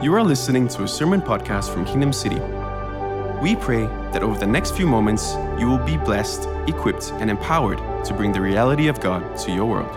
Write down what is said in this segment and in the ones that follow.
You are listening to a sermon podcast from Kingdom City. We pray that over the next few moments, you will be blessed, equipped, and empowered to bring the reality of God to your world.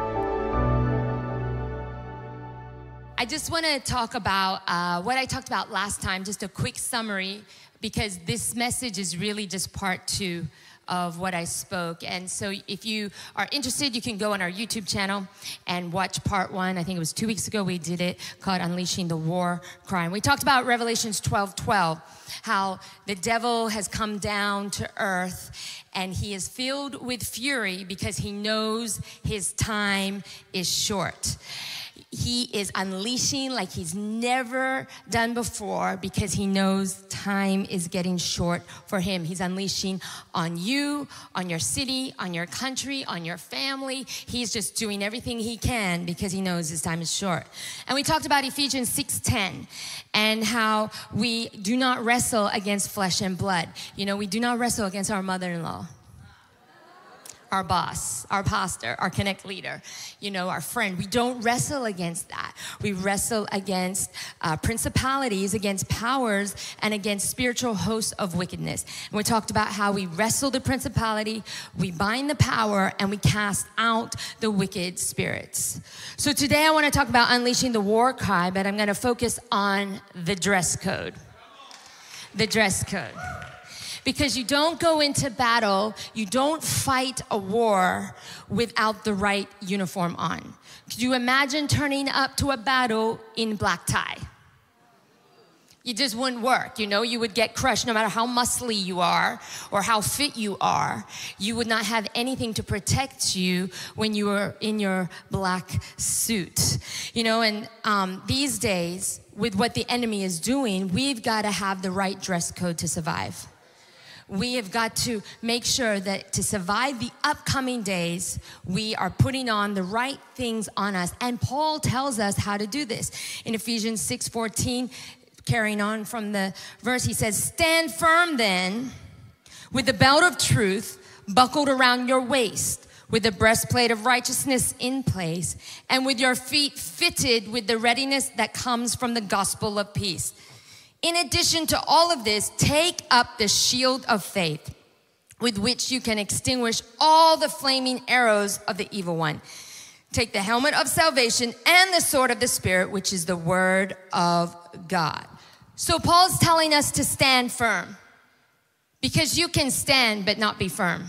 I just want to talk about uh, what I talked about last time, just a quick summary, because this message is really just part two of what I spoke. And so if you are interested, you can go on our YouTube channel and watch part one. I think it was two weeks ago we did it called Unleashing the War Cry. We talked about Revelations 12 12, how the devil has come down to earth and he is filled with fury because he knows his time is short he is unleashing like he's never done before because he knows time is getting short for him. He's unleashing on you, on your city, on your country, on your family. He's just doing everything he can because he knows his time is short. And we talked about Ephesians 6:10 and how we do not wrestle against flesh and blood. You know, we do not wrestle against our mother-in-law our boss, our pastor, our connect leader, you know, our friend. We don't wrestle against that. We wrestle against uh, principalities, against powers, and against spiritual hosts of wickedness. And we talked about how we wrestle the principality, we bind the power, and we cast out the wicked spirits. So today I want to talk about unleashing the war cry, but I'm going to focus on the dress code. The dress code because you don't go into battle, you don't fight a war without the right uniform on. Could you imagine turning up to a battle in black tie? It just wouldn't work, you know, you would get crushed no matter how muscly you are or how fit you are. You would not have anything to protect you when you were in your black suit, you know, and um, these days, with what the enemy is doing, we've got to have the right dress code to survive we have got to make sure that to survive the upcoming days, we are putting on the right things on us. And Paul tells us how to do this. In Ephesians 6 14, carrying on from the verse, he says, Stand firm then with the belt of truth buckled around your waist with the breastplate of righteousness in place, and with your feet fitted with the readiness that comes from the gospel of peace. In addition to all of this, take up the shield of faith with which you can extinguish all the flaming arrows of the evil one. Take the helmet of salvation and the sword of the Spirit, which is the word of God. So Paul's telling us to stand firm because you can stand but not be firm.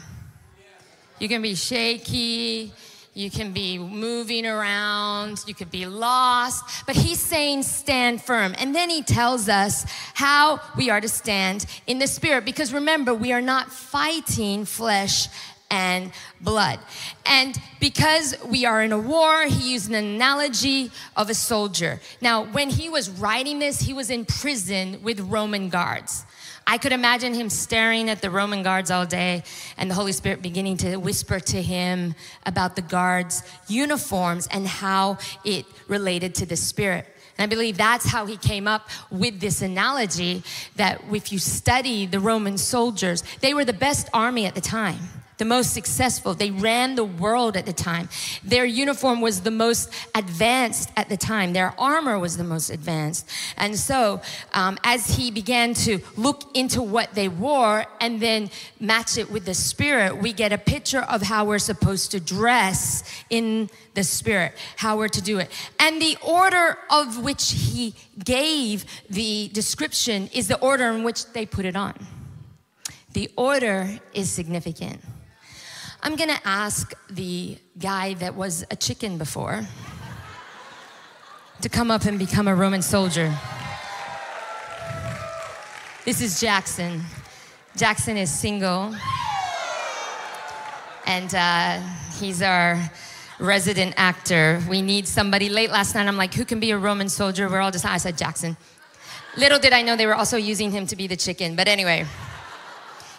You can be shaky, you can be moving around, you could be lost, but he's saying stand firm. And then he tells us how we are to stand in the spirit because remember, we are not fighting flesh and blood. And because we are in a war, he used an analogy of a soldier. Now, when he was writing this, he was in prison with Roman guards. I could imagine him staring at the Roman guards all day and the Holy Spirit beginning to whisper to him about the guards' uniforms and how it related to the Spirit. And I believe that's how he came up with this analogy that if you study the Roman soldiers, they were the best army at the time the most successful. They ran the world at the time. Their uniform was the most advanced at the time. Their armor was the most advanced. And so, um, as he began to look into what they wore and then match it with the spirit, we get a picture of how we're supposed to dress in the spirit, how we're to do it. And the order of which he gave the description is the order in which they put it on. The order is significant. I'm gonna ask the guy that was a chicken before to come up and become a Roman soldier. This is Jackson. Jackson is single, and uh, he's our resident actor. We need somebody. Late last night, I'm like, who can be a Roman soldier? We're all just, I said Jackson. Little did I know they were also using him to be the chicken, but anyway.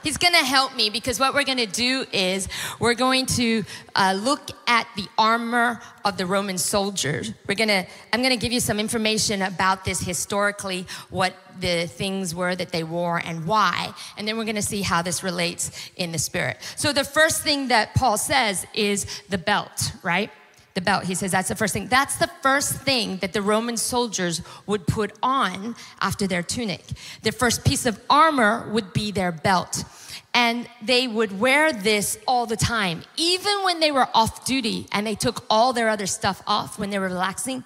He's going to help me because what we're going to do is we're going to uh, look at the armor of the Roman soldiers. We're going to, I'm going to give you some information about this historically, what the things were that they wore and why. And then we're going to see how this relates in the spirit. So the first thing that Paul says is the belt, right? The belt. He says that's the first thing. That's the first thing that the Roman soldiers would put on after their tunic. The first piece of armor would be their belt. And they would wear this all the time. Even when they were off duty and they took all their other stuff off when they were relaxing,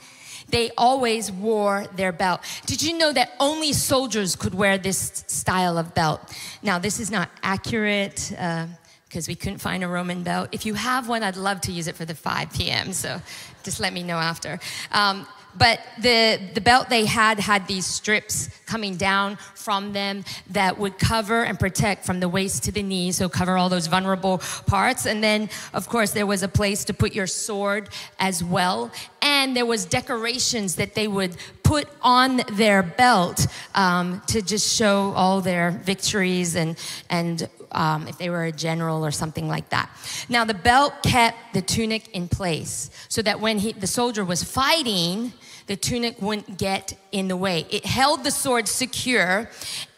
they always wore their belt. Did you know that only soldiers could wear this style of belt? Now, this is not accurate. Uh, because we couldn't find a Roman belt. If you have one, I'd love to use it for the 5 p.m. So just let me know after. Um, but the, the belt they had had these strips coming down from them that would cover and protect from the waist to the knee, so cover all those vulnerable parts. And then, of course, there was a place to put your sword as well. And there was decorations that they would put on their belt um, to just show all their victories and, and um, if they were a general or something like that. Now, the belt kept the tunic in place so that when he, the soldier was fighting, the tunic wouldn't get in the way. It held the sword secure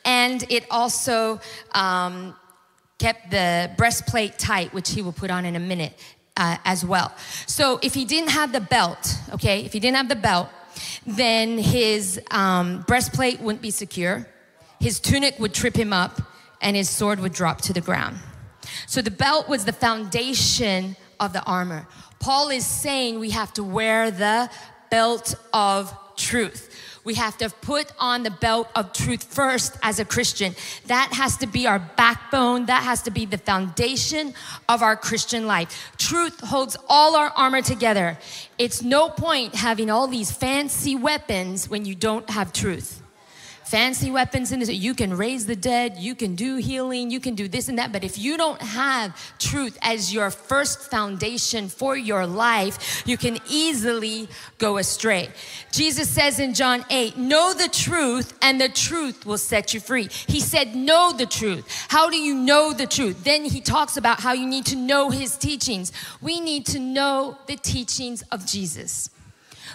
and it also um, kept the breastplate tight, which he will put on in a minute uh, as well. So if he didn't have the belt, okay, if he didn't have the belt, then his um, breastplate wouldn't be secure, his tunic would trip him up, and his sword would drop to the ground. So the belt was the foundation of the armor. Paul is saying we have to wear the belt of truth. We have to put on the belt of truth first as a Christian. That has to be our backbone. That has to be the foundation of our Christian life. Truth holds all our armor together. It's no point having all these fancy weapons when you don't have truth fancy weapons in this. You can raise the dead, you can do healing, you can do this and that. But if you don't have truth as your first foundation for your life, you can easily go astray. Jesus says in John 8, Know the truth, and the truth will set you free. He said, Know the truth. How do you know the truth? Then he talks about how you need to know his teachings. We need to know the teachings of Jesus.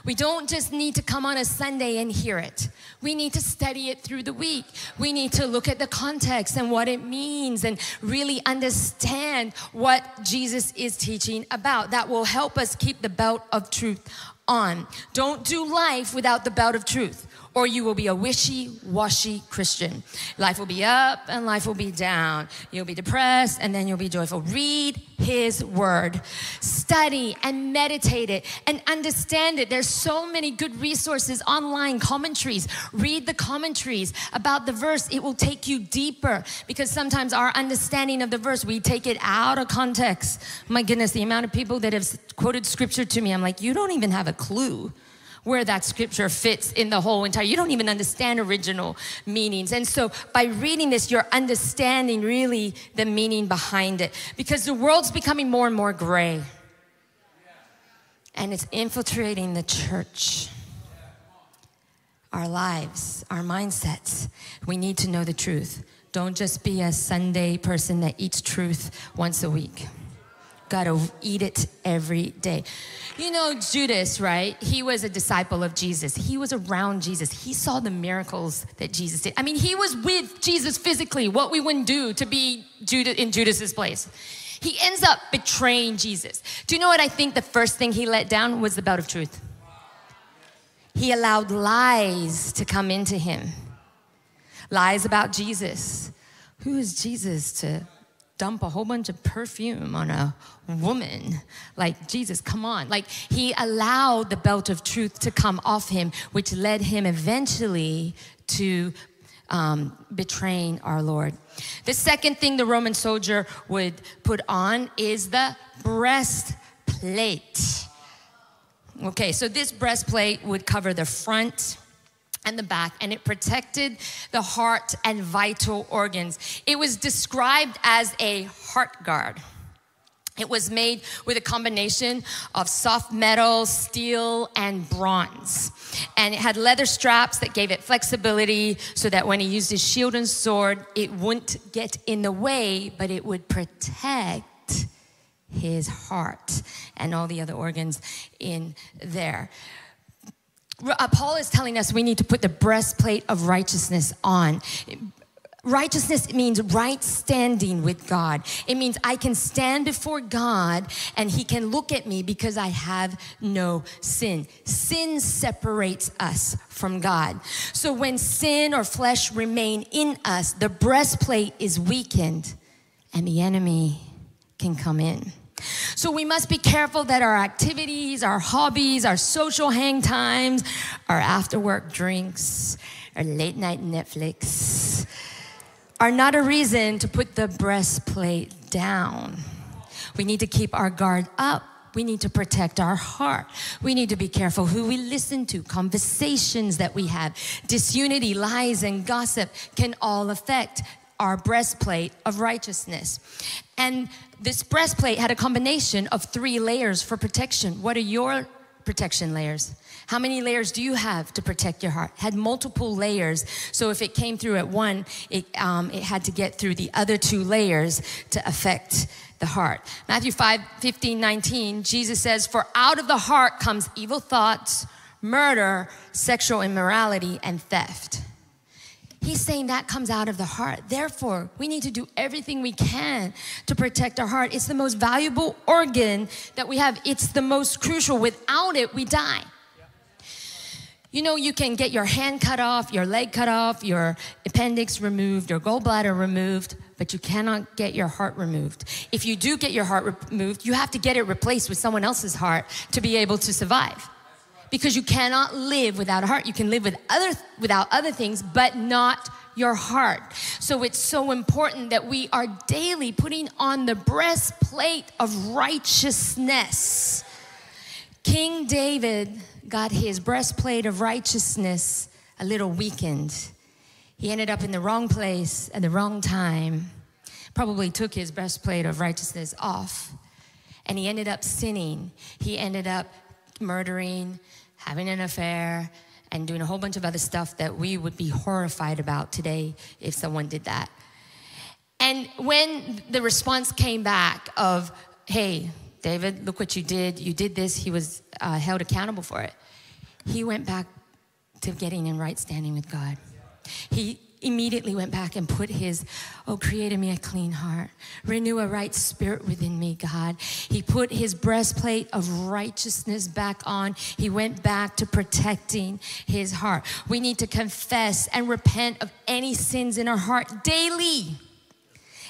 We don't just need to come on a Sunday and hear it. We need to study it through the week. We need to look at the context and what it means and really understand what Jesus is teaching about. That will help us keep the belt of truth on. Don't do life without the belt of truth or you will be a wishy washy Christian. Life will be up and life will be down. You'll be depressed and then you'll be joyful. Read His Word, study and meditate it and understand it. There's so many good resources online, commentaries. Read the commentaries about the verse. It will take you deeper because sometimes our understanding of the verse, we take it out of context. My goodness, the amount of people that have quoted scripture to me, I'm like, you don't even have a clue where that scripture fits in the whole entire. You don't even understand original meanings. And so by reading this, you're understanding really the meaning behind it because the world's becoming more and more gray. And it's infiltrating the church, our lives, our mindsets. We need to know the truth. Don't just be a Sunday person that eats truth once a week gotta eat it every day. You know, Judas, right? He was a disciple of Jesus. He was around Jesus. He saw the miracles that Jesus did. I mean, he was with Jesus physically, what we wouldn't do to be Judas in Judas's place. He ends up betraying Jesus. Do you know what I think the first thing he let down was the belt of truth? He allowed lies to come into him. Lies about Jesus. Who is Jesus to dump a whole bunch of perfume on a woman. Like, Jesus, come on. Like, he allowed the belt of truth to come off him, which led him eventually to um, betraying our Lord. The second thing the Roman soldier would put on is the breastplate. Okay, so this breastplate would cover the front and the back, and it protected the heart and vital organs. It was described as a heart guard. It was made with a combination of soft metal, steel, and bronze. And it had leather straps that gave it flexibility so that when he used his shield and sword, it wouldn't get in the way, but it would protect his heart and all the other organs in there. Uh, Paul is telling us we need to put the breastplate of righteousness on. Righteousness means right standing with God. It means I can stand before God and He can look at me because I have no sin. Sin separates us from God. So when sin or flesh remain in us, the breastplate is weakened and the enemy can come in. So we must be careful that our activities, our hobbies, our social hang times, our after work drinks, our late night Netflix, are not a reason to put the breastplate down. We need to keep our guard up. We need to protect our heart. We need to be careful who we listen to, conversations that we have. Disunity, lies, and gossip can all affect our breastplate of righteousness. And this breastplate had a combination of three layers for protection. What are your protection layers? How many layers do you have to protect your heart? Had multiple layers. So if it came through at one, it, um, it had to get through the other two layers to affect the heart. Matthew 5 15, 19, Jesus says, For out of the heart comes evil thoughts, murder, sexual immorality, and theft. He's saying that comes out of the heart. Therefore, we need to do everything we can to protect our heart. It's the most valuable organ that we have, it's the most crucial. Without it, we die. You know, you can get your hand cut off, your leg cut off, your appendix removed, your gallbladder removed, but you cannot get your heart removed. If you do get your heart removed, you have to get it replaced with someone else's heart to be able to survive. Because you cannot live without a heart. You can live with other, without other things, but not your heart. So it's so important that we are daily putting on the breastplate of righteousness. King David got his breastplate of righteousness a little weakened. He ended up in the wrong place at the wrong time, probably took his breastplate of righteousness off, and he ended up sinning. He ended up murdering, having an affair, and doing a whole bunch of other stuff that we would be horrified about today if someone did that. And when the response came back of, hey, David, look what you did. You did this. He was uh, held accountable for it. He went back to getting in right standing with God. He immediately went back and put his, oh, created me a clean heart, renew a right spirit within me, God. He put his breastplate of righteousness back on. He went back to protecting his heart. We need to confess and repent of any sins in our heart daily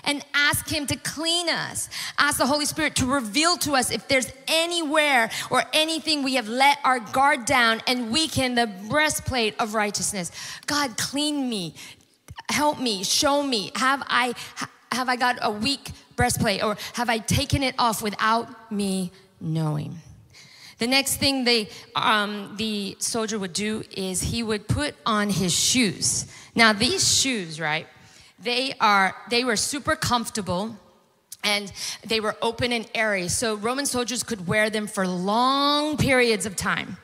and ask Him to clean us. Ask the Holy Spirit to reveal to us if there's anywhere or anything we have let our guard down and weaken the breastplate of righteousness. God, clean me, help me, show me. Have I have I got a weak breastplate or have I taken it off without me knowing? The next thing they, um, the soldier would do is he would put on his shoes. Now, these shoes, right? They are they were super comfortable and they were open and airy. So Roman soldiers could wear them for long periods of time.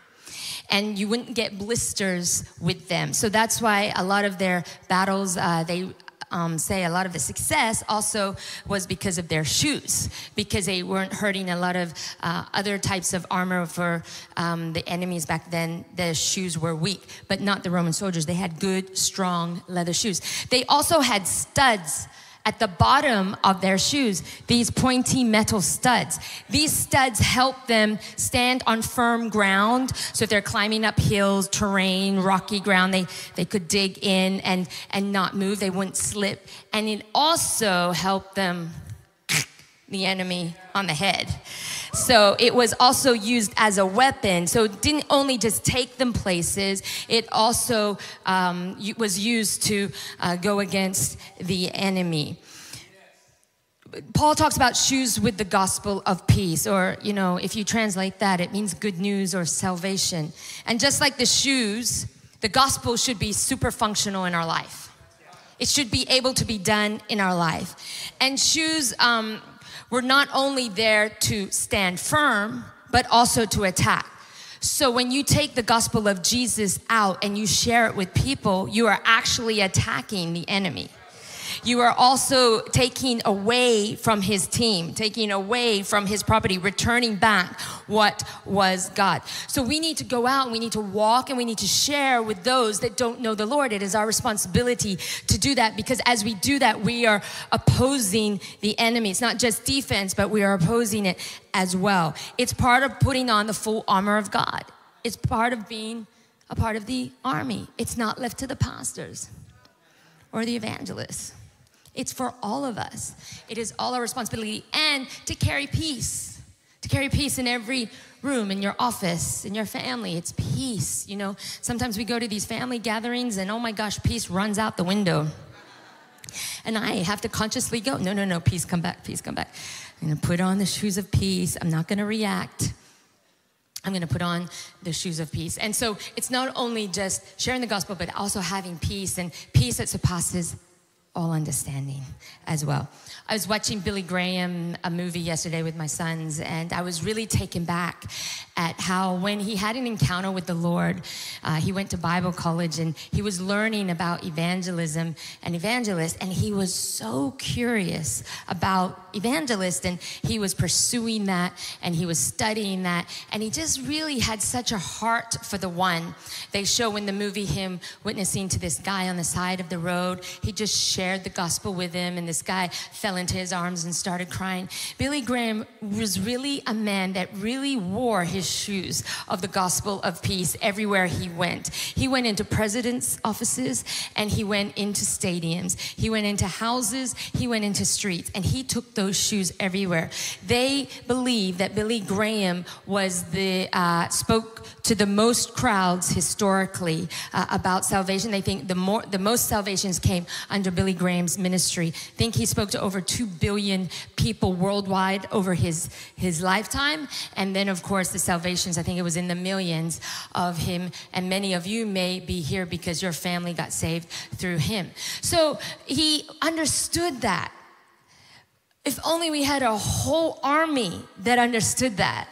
And you wouldn't get blisters with them. So that's why a lot of their battles, uh, they um, say a lot of the success also was because of their shoes, because they weren't hurting a lot of uh, other types of armor for um, the enemies back then. The shoes were weak, but not the Roman soldiers. They had good, strong leather shoes. They also had studs at the bottom of their shoes, these pointy metal studs. These studs help them stand on firm ground. So if they're climbing up hills, terrain, rocky ground, they, they could dig in and, and not move. They wouldn't slip. And it also helped them the enemy on the head. So it was also used as a weapon. So it didn't only just take them places, it also um, was used to uh, go against the enemy. Paul talks about shoes with the gospel of peace, or, you know, if you translate that, it means good news or salvation. And just like the shoes, the gospel should be super functional in our life. It should be able to be done in our life. And shoes, um, we're not only there to stand firm, but also to attack. So when you take the gospel of Jesus out and you share it with people, you are actually attacking the enemy. You are also taking away from his team, taking away from his property, returning back what was God. So we need to go out and we need to walk and we need to share with those that don't know the Lord. It is our responsibility to do that because as we do that, we are opposing the enemy. It's not just defense, but we are opposing it as well. It's part of putting on the full armor of God. It's part of being a part of the army. It's not left to the pastors or the evangelists. It's for all of us. It is all our responsibility and to carry peace, to carry peace in every room, in your office, in your family. It's peace. You know, sometimes we go to these family gatherings and oh my gosh, peace runs out the window. And I have to consciously go, no, no, no, peace, come back, peace, come back. I'm gonna put on the shoes of peace. I'm not gonna react. I'm going to put on the shoes of peace. And so it's not only just sharing the gospel, but also having peace and peace that surpasses all understanding as well. I was watching Billy Graham, a movie yesterday with my sons, and I was really taken back at how when he had an encounter with the Lord, uh, he went to Bible college and he was learning about evangelism and evangelists, and he was so curious about evangelists, and he was pursuing that, and he was studying that, and he just really had such a heart for the one. They show in the movie him witnessing to this guy on the side of the road. He just shared the gospel with him, and this guy fell into his arms and started crying. Billy Graham was really a man that really wore his shoes of the gospel of peace everywhere he went. He went into presidents' offices and he went into stadiums, he went into houses, he went into streets, and he took those shoes everywhere. They believe that Billy Graham was the uh, spoke to the most crowds historically uh, about salvation. They think the more the most salvations came under Billy Graham's ministry. I think he spoke to over 2 billion people worldwide over his, his lifetime. And then, of course, the salvations, I think it was in the millions of him. And many of you may be here because your family got saved through him. So he understood that. If only we had a whole army that understood that.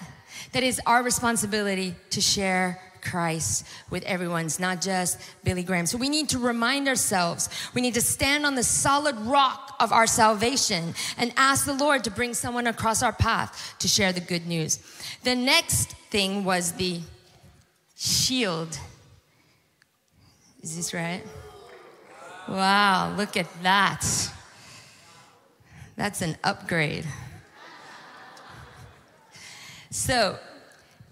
That is our responsibility to share Christ with everyone's, not just Billy Graham. So we need to remind ourselves, we need to stand on the solid rock of our salvation and ask the Lord to bring someone across our path to share the good news. The next thing was the shield. Is this right? Wow, look at that. That's an upgrade. So,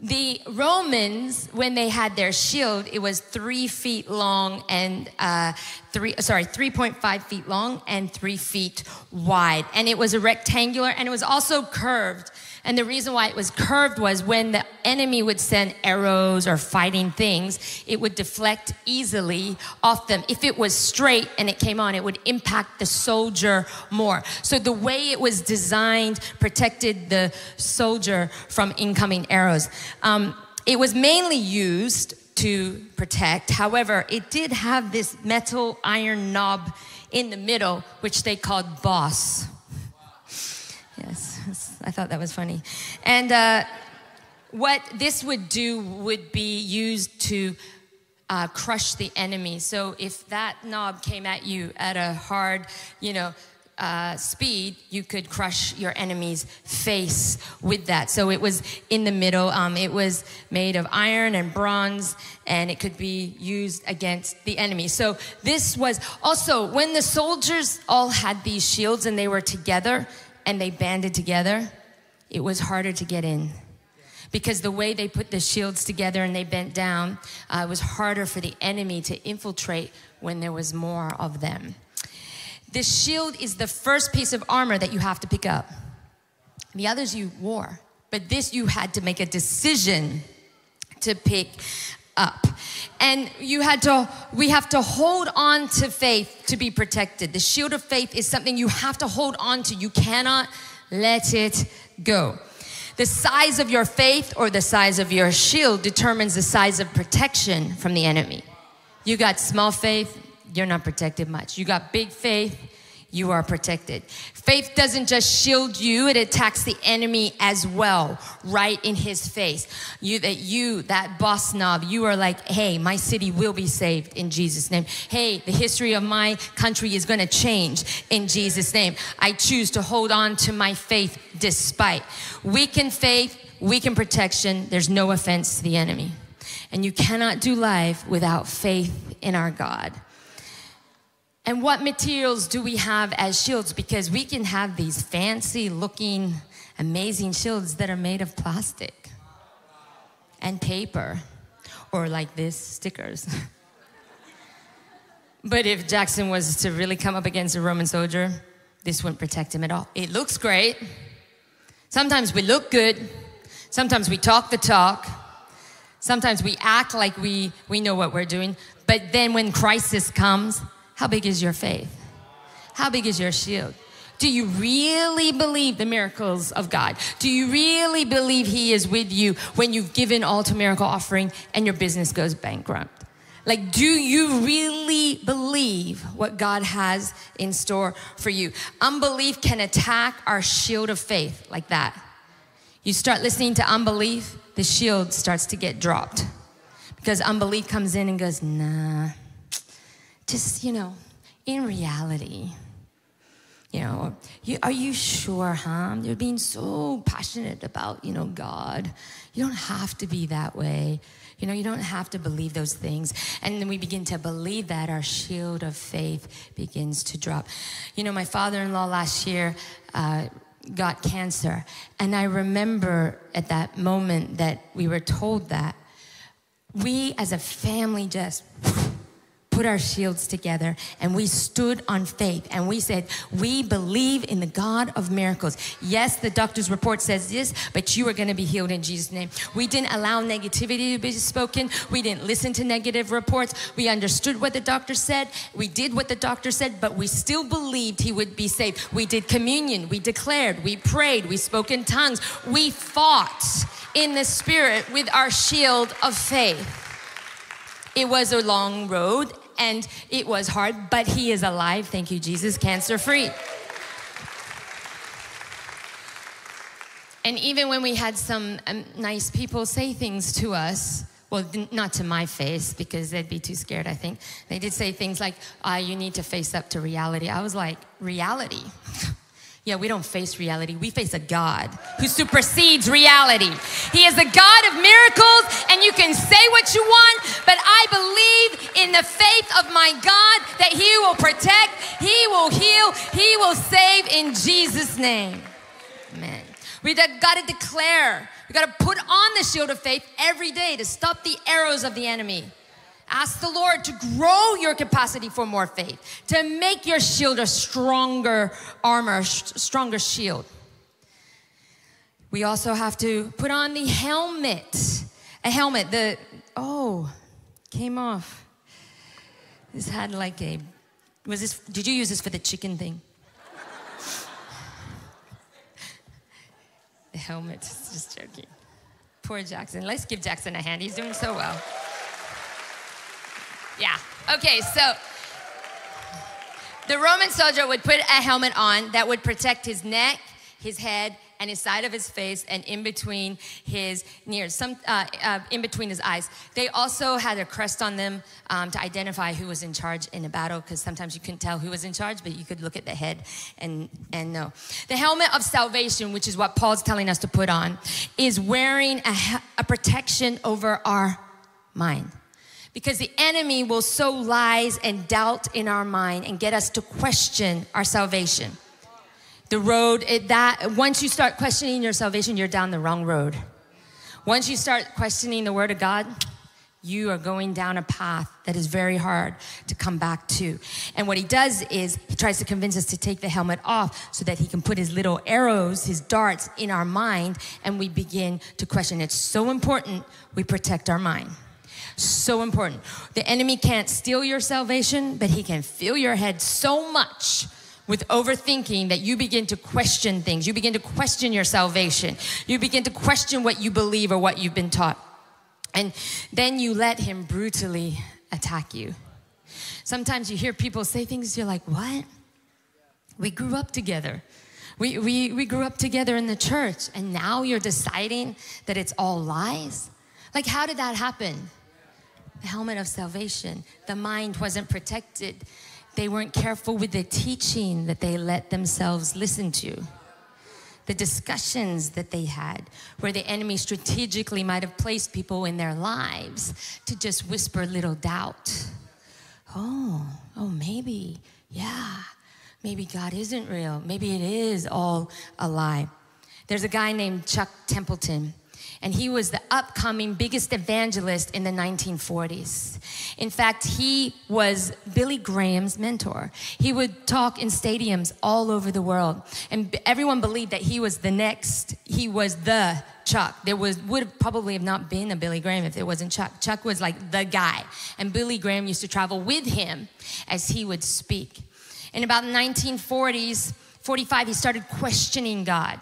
the Romans, when they had their shield, it was three feet long and uh, three, sorry, 3.5 feet long and three feet wide. And it was a rectangular and it was also curved. And the reason why it was curved was when the enemy would send arrows or fighting things, it would deflect easily off them. If it was straight and it came on, it would impact the soldier more. So the way it was designed protected the soldier from incoming arrows. Um, it was mainly used to protect. However, it did have this metal iron knob in the middle, which they called boss. Yes, I thought that was funny. And uh, what this would do would be used to uh, crush the enemy. So if that knob came at you at a hard, you know, uh, speed, you could crush your enemy's face with that. So it was in the middle. Um, it was made of iron and bronze, and it could be used against the enemy. So this was also when the soldiers all had these shields and they were together and they banded together, it was harder to get in because the way they put the shields together and they bent down, uh, it was harder for the enemy to infiltrate when there was more of them. The shield is the first piece of armor that you have to pick up. The others you wore, but this you had to make a decision to pick up. And you had to, we have to hold on to faith to be protected. The shield of faith is something you have to hold on to. You cannot let it go. The size of your faith or the size of your shield determines the size of protection from the enemy. You got small faith, you're not protected much. You got big faith, you are protected. Faith doesn't just shield you, it attacks the enemy as well, right in his face. You that you, that boss knob, you are like, hey, my city will be saved in Jesus' name. Hey, the history of my country is gonna change in Jesus' name. I choose to hold on to my faith despite. Weakened faith, weakened protection, there's no offense to the enemy. And you cannot do life without faith in our God. And what materials do we have as shields? Because we can have these fancy looking, amazing shields that are made of plastic and paper, or like this, stickers. but if Jackson was to really come up against a Roman soldier, this wouldn't protect him at all. It looks great. Sometimes we look good. Sometimes we talk the talk. Sometimes we act like we, we know what we're doing. But then when crisis comes, how big is your faith? How big is your shield? Do you really believe the miracles of God? Do you really believe He is with you when you've given all to miracle offering and your business goes bankrupt? Like, do you really believe what God has in store for you? Unbelief can attack our shield of faith like that. You start listening to unbelief, the shield starts to get dropped because unbelief comes in and goes, nah just, you know, in reality, you know, you, are you sure, huh? You're being so passionate about, you know, God. You don't have to be that way. You know, you don't have to believe those things. And then we begin to believe that our shield of faith begins to drop. You know, my father in law last year uh, got cancer. And I remember at that moment that we were told that, we as a family just put our shields together and we stood on faith and we said, We believe in the God of miracles. Yes, the doctor's report says this, but you are going to be healed in Jesus' name. We didn't allow negativity to be spoken. We didn't listen to negative reports. We understood what the doctor said. We did what the doctor said, but we still believed he would be saved. We did communion. We declared. We prayed. We spoke in tongues. We fought in the spirit with our shield of faith. It was a long road and it was hard, but he is alive. Thank you, Jesus, cancer free. And even when we had some um, nice people say things to us, well, not to my face because they'd be too scared, I think. They did say things like, uh, you need to face up to reality. I was like, reality? Yeah, we don't face reality. We face a God who supersedes reality. He is a God of miracles, and you can say what you want, but I believe in the faith of my God that He will protect, He will heal, He will save in Jesus' name. Amen. We got to declare, we got to put on the shield of faith every day to stop the arrows of the enemy. Ask the Lord to grow your capacity for more faith, to make your shield a stronger armor, stronger shield. We also have to put on the helmet. A helmet, the, oh, came off. This had like a, was this, did you use this for the chicken thing? the helmet, just joking. Poor Jackson. Let's give Jackson a hand. He's doing so well. Yeah. Okay, so the Roman soldier would put a helmet on that would protect his neck, his head, and his side of his face, and in between his ears, some uh, uh, in between his eyes. They also had a crest on them um, to identify who was in charge in a battle, because sometimes you couldn't tell who was in charge, but you could look at the head and and know. The helmet of salvation, which is what Paul's telling us to put on, is wearing a, a protection over our mind. Because the enemy will sow lies and doubt in our mind and get us to question our salvation. The road, it, that once you start questioning your salvation, you're down the wrong road. Once you start questioning the word of God, you are going down a path that is very hard to come back to. And what he does is he tries to convince us to take the helmet off so that he can put his little arrows, his darts in our mind, and we begin to question. It's so important we protect our mind. So important. The enemy can't steal your salvation, but he can fill your head so much with overthinking that you begin to question things. You begin to question your salvation. You begin to question what you believe or what you've been taught. And then you let him brutally attack you. Sometimes you hear people say things, you're like, what? We grew up together. We, we, we grew up together in the church, and now you're deciding that it's all lies? Like, how did that happen? The helmet of salvation. The mind wasn't protected. They weren't careful with the teaching that they let themselves listen to. The discussions that they had, where the enemy strategically might have placed people in their lives to just whisper little doubt. Oh, oh, maybe, yeah maybe God isn't real. Maybe it is all a lie. There's a guy named Chuck Templeton, and he was the upcoming biggest evangelist in the 1940s. In fact, he was Billy Graham's mentor. He would talk in stadiums all over the world, and everyone believed that he was the next, he was the Chuck. There was would probably have not been a Billy Graham if it wasn't Chuck. Chuck was like the guy, and Billy Graham used to travel with him as he would speak. In about 1940s, 45, he started questioning God.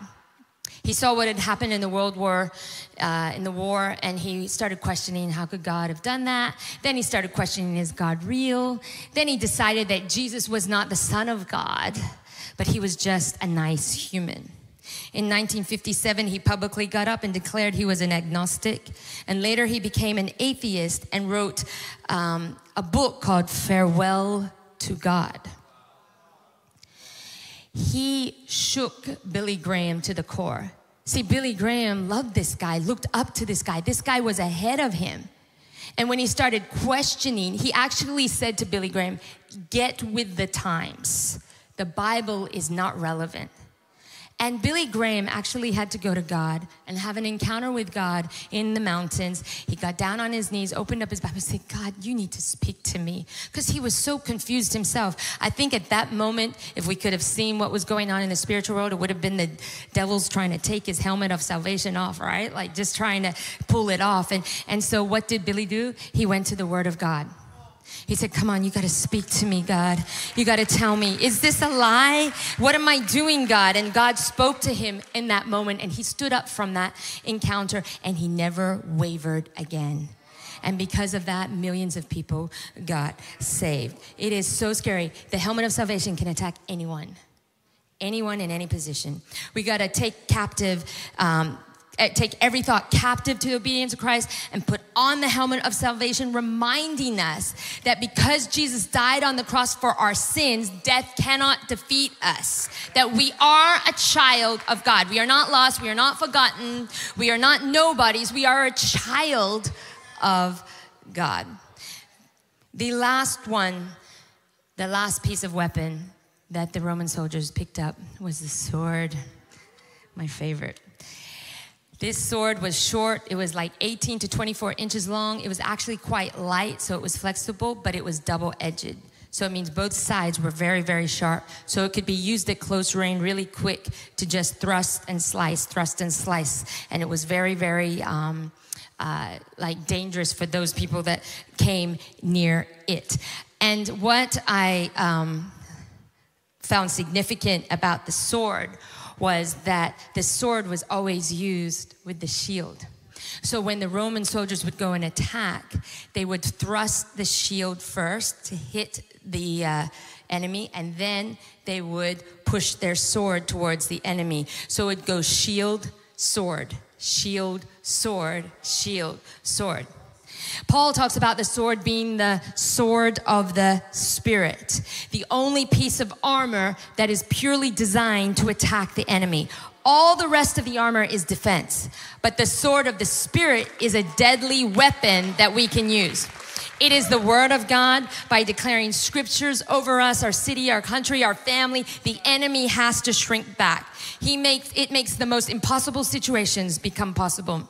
He saw what had happened in the World War, uh, in the war, and he started questioning how could God have done that. Then he started questioning is God real? Then he decided that Jesus was not the Son of God, but he was just a nice human. In 1957, he publicly got up and declared he was an agnostic. And later, he became an atheist and wrote um, a book called Farewell to God he shook Billy Graham to the core. See, Billy Graham loved this guy, looked up to this guy. This guy was ahead of him. And when he started questioning, he actually said to Billy Graham, Get with the times. The Bible is not relevant. And Billy Graham actually had to go to God and have an encounter with God in the mountains. He got down on his knees, opened up his Bible, and said, God, you need to speak to me. Because he was so confused himself. I think at that moment, if we could have seen what was going on in the spiritual world, it would have been the devil's trying to take his helmet of salvation off, right? Like just trying to pull it off. And, and so what did Billy do? He went to the Word of God. He said, Come on, you got to speak to me, God. You got to tell me, is this a lie? What am I doing, God? And God spoke to him in that moment, and he stood up from that encounter and he never wavered again. And because of that, millions of people got saved. It is so scary. The helmet of salvation can attack anyone, anyone in any position. We got to take captive. Um, Eh, take every thought captive to the obedience of Christ and put on the helmet of salvation, reminding us that because Jesus died on the cross for our sins, death cannot defeat us. That we are a child of God. We are not lost. We are not forgotten. We are not nobodies. We are a child of God. The last one, the last piece of weapon that the Roman soldiers picked up was the sword, my favorite. This sword was short. It was like 18 to 24 inches long. It was actually quite light, so it was flexible, but it was double edged. So it means both sides were very, very sharp. So it could be used at close range really quick to just thrust and slice, thrust and slice. And it was very, very um, uh, like dangerous for those people that came near it. And what I um, found significant about the sword was that the sword was always used with the shield. So when the Roman soldiers would go and attack, they would thrust the shield first to hit the uh, enemy, and then they would push their sword towards the enemy. So it goes shield, sword, shield, sword, shield, sword. Paul talks about the sword being the sword of the Spirit, the only piece of armor that is purely designed to attack the enemy. All the rest of the armor is defense, but the sword of the Spirit is a deadly weapon that we can use. It is the word of God by declaring scriptures over us, our city, our country, our family. The enemy has to shrink back. He makes it makes the most impossible situations become possible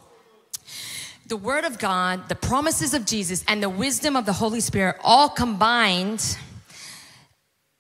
the Word of God, the promises of Jesus, and the wisdom of the Holy Spirit all combined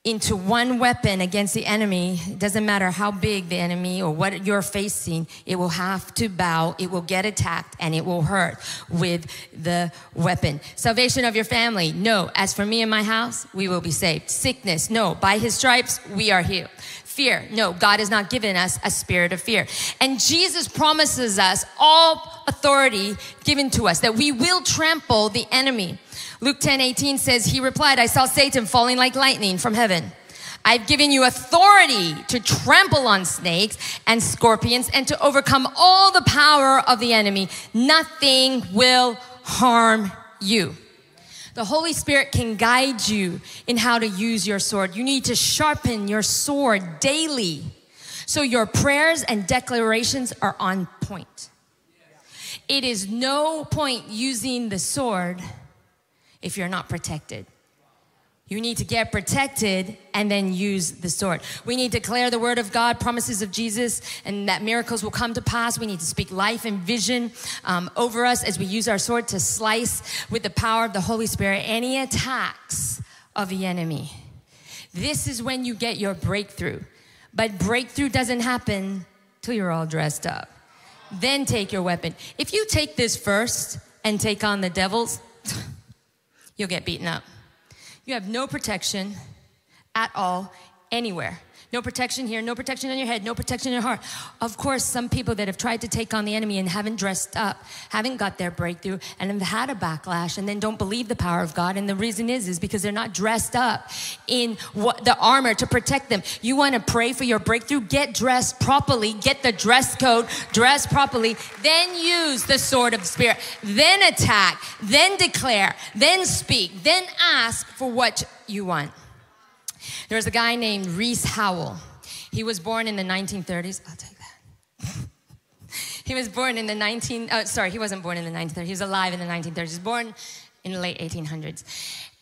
into one weapon against the enemy, it doesn't matter how big the enemy or what you're facing, it will have to bow, it will get attacked, and it will hurt with the weapon. Salvation of your family, no. As for me and my house, we will be saved. Sickness, no. By his stripes, we are healed. Fear, no. God has not given us a spirit of fear. And Jesus promises us all authority given to us, that we will trample the enemy. Luke 10 18 says, He replied, I saw Satan falling like lightning from heaven. I've given you authority to trample on snakes and scorpions and to overcome all the power of the enemy. Nothing will harm you. The Holy Spirit can guide you in how to use your sword. You need to sharpen your sword daily so your prayers and declarations are on point. It is no point using the sword if you're not protected. You need to get protected and then use the sword. We need to declare the word of God, promises of Jesus, and that miracles will come to pass. We need to speak life and vision um, over us as we use our sword to slice with the power of the Holy Spirit any attacks of the enemy. This is when you get your breakthrough. But breakthrough doesn't happen till you're all dressed up. Then take your weapon. If you take this first and take on the devils, you'll get beaten up. You have no protection at all, anywhere. No protection here, no protection on your head, no protection in your heart. Of course, some people that have tried to take on the enemy and haven't dressed up, haven't got their breakthrough, and have had a backlash, and then don't believe the power of God. And the reason is, is because they're not dressed up in what, the armor to protect them. You want to pray for your breakthrough? Get dressed properly. Get the dress code. Dress properly. Then use the sword of spirit. Then attack. Then declare. Then speak. Then ask for what you want. There was a guy named Rees Howell. He was born in the 1930s. I'll take that. he was born in the 19, oh, sorry, he wasn't born in the 1930s. He was alive in the 1930s. He was born in the late 1800s.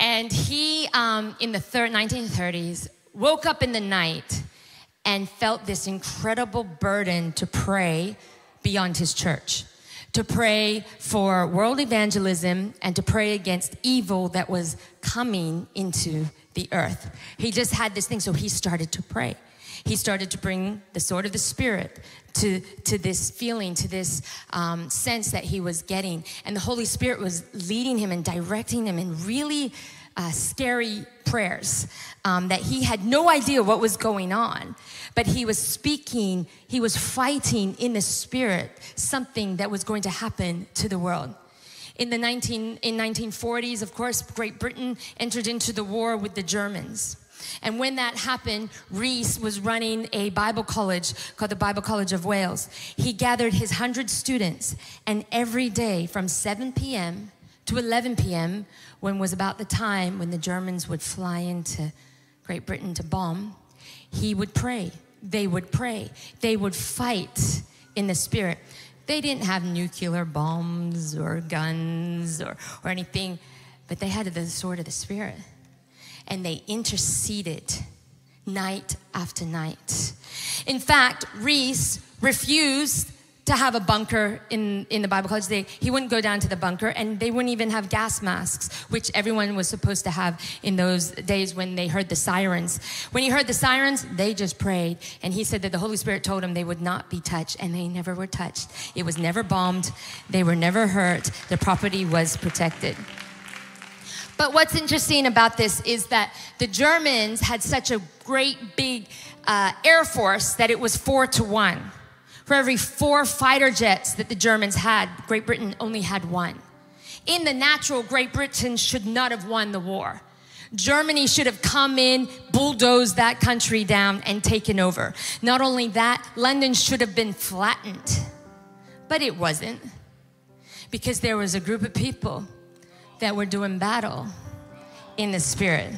And he, um, in the thir- 1930s, woke up in the night and felt this incredible burden to pray beyond his church, to pray for world evangelism and to pray against evil that was coming into the earth. He just had this thing, so he started to pray. He started to bring the sword of the Spirit to, to this feeling, to this um, sense that he was getting. And the Holy Spirit was leading him and directing him in really uh, scary prayers um, that he had no idea what was going on. But he was speaking, he was fighting in the Spirit something that was going to happen to the world. In the 19, in 1940s, of course, Great Britain entered into the war with the Germans. And when that happened, Rees was running a Bible college called the Bible College of Wales. He gathered his 100 students, and every day from 7 p.m. to 11 p.m., when was about the time when the Germans would fly into Great Britain to bomb, he would pray. They would pray. They would fight in the spirit. They didn't have nuclear bombs or guns or, or anything, but they had the sword of the Spirit. And they interceded night after night. In fact, Rees refused to have a bunker in, in the Bible college. They, he wouldn't go down to the bunker, and they wouldn't even have gas masks, which everyone was supposed to have in those days when they heard the sirens. When he heard the sirens, they just prayed, and he said that the Holy Spirit told him they would not be touched, and they never were touched. It was never bombed, they were never hurt, the property was protected. But what's interesting about this is that the Germans had such a great big uh, air force that it was four to one. For every four fighter jets that the Germans had, Great Britain only had one. In the natural, Great Britain should not have won the war. Germany should have come in, bulldozed that country down, and taken over. Not only that, London should have been flattened. But it wasn't. Because there was a group of people that were doing battle in the spirit.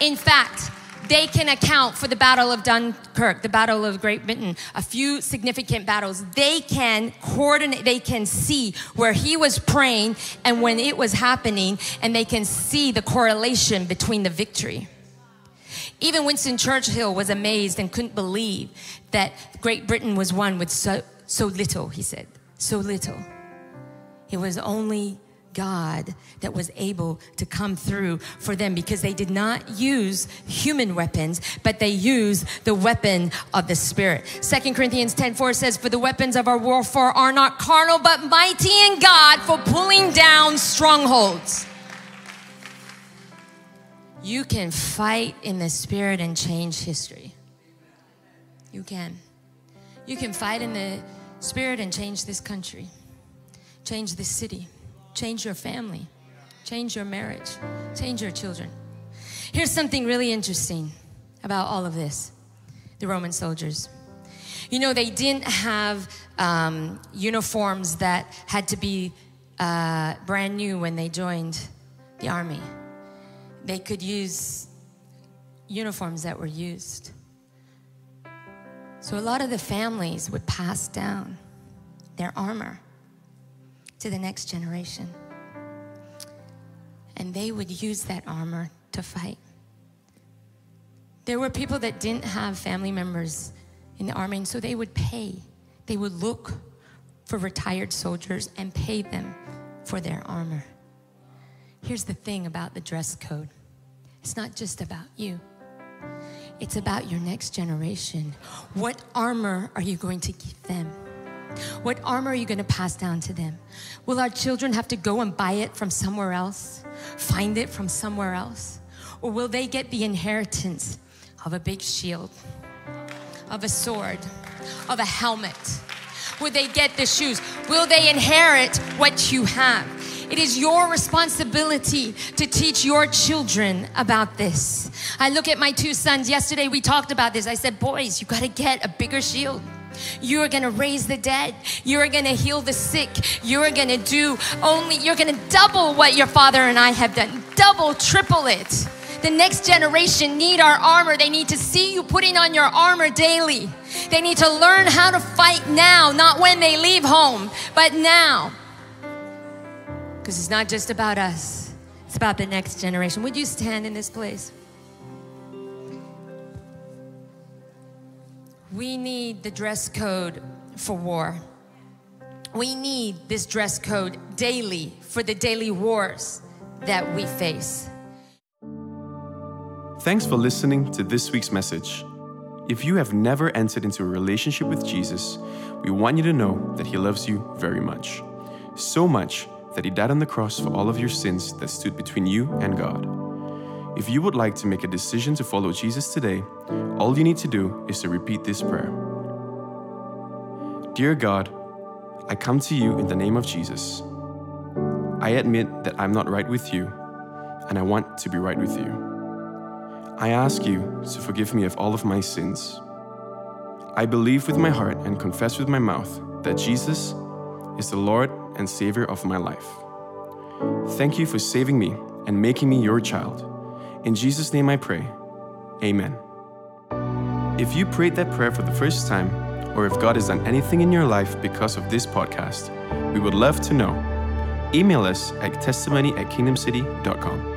In fact, they can account for the Battle of Dunkirk, the Battle of Great Britain, a few significant battles. They can coordinate, they can see where he was praying and when it was happening, and they can see the correlation between the victory. Even Winston Churchill was amazed and couldn't believe that Great Britain was won with so, so little, he said. So little. It was only God that was able to come through for them because they did not use human weapons, but they used the weapon of the Spirit. Second Corinthians 10 4 says, For the weapons of our warfare are not carnal, but mighty in God for pulling down strongholds. You can fight in the Spirit and change history. You can. You can fight in the Spirit and change this country, change this city change your family, change your marriage, change your children. Here's something really interesting about all of this? The Roman soldiers. You know, they didn't have um, uniforms that had to be uh, brand new when they joined the army. They could use uniforms that were used. So a lot of the families would pass down their armor to the next generation. And they would use that armor to fight. There were people that didn't have family members in the army, and so they would pay. They would look for retired soldiers and pay them for their armor. Here's the thing about the dress code it's not just about you, it's about your next generation. What armor are you going to give them? What armor are you going to pass down to them? Will our children have to go and buy it from somewhere else? Find it from somewhere else? Or will they get the inheritance of a big shield, of a sword, of a helmet? Will they get the shoes? Will they inherit what you have? It is your responsibility to teach your children about this. I look at my two sons. Yesterday we talked about this. I said, Boys, you got to get a bigger shield. You are going to raise the dead. You are going to heal the sick. You are going to do only, you're to double what your father and I have done. Double, triple it. The next generation need our armor. They need to see you putting on your armor daily. They need to learn how to fight now, not when they leave home, but now. Because it's not just about us, it's about the next generation. Would you stand in this place? We need the dress code for war. We need this dress code daily for the daily wars that we face. Thanks for listening to this week's message. If you have never entered into a relationship with Jesus, we want you to know that He loves you very much. So much that He died on the cross for all of your sins that stood between you and God. If you would like to make a decision to follow Jesus today, all you need to do is to repeat this prayer Dear God, I come to you in the name of Jesus. I admit that I'm not right with you, and I want to be right with you. I ask you to forgive me of all of my sins. I believe with my heart and confess with my mouth that Jesus is the Lord and Savior of my life. Thank you for saving me and making me your child. In Jesus' name I pray. Amen. If you prayed that prayer for the first time, or if God has done anything in your life because of this podcast, we would love to know. Email us at testimony at kingdomcity.com.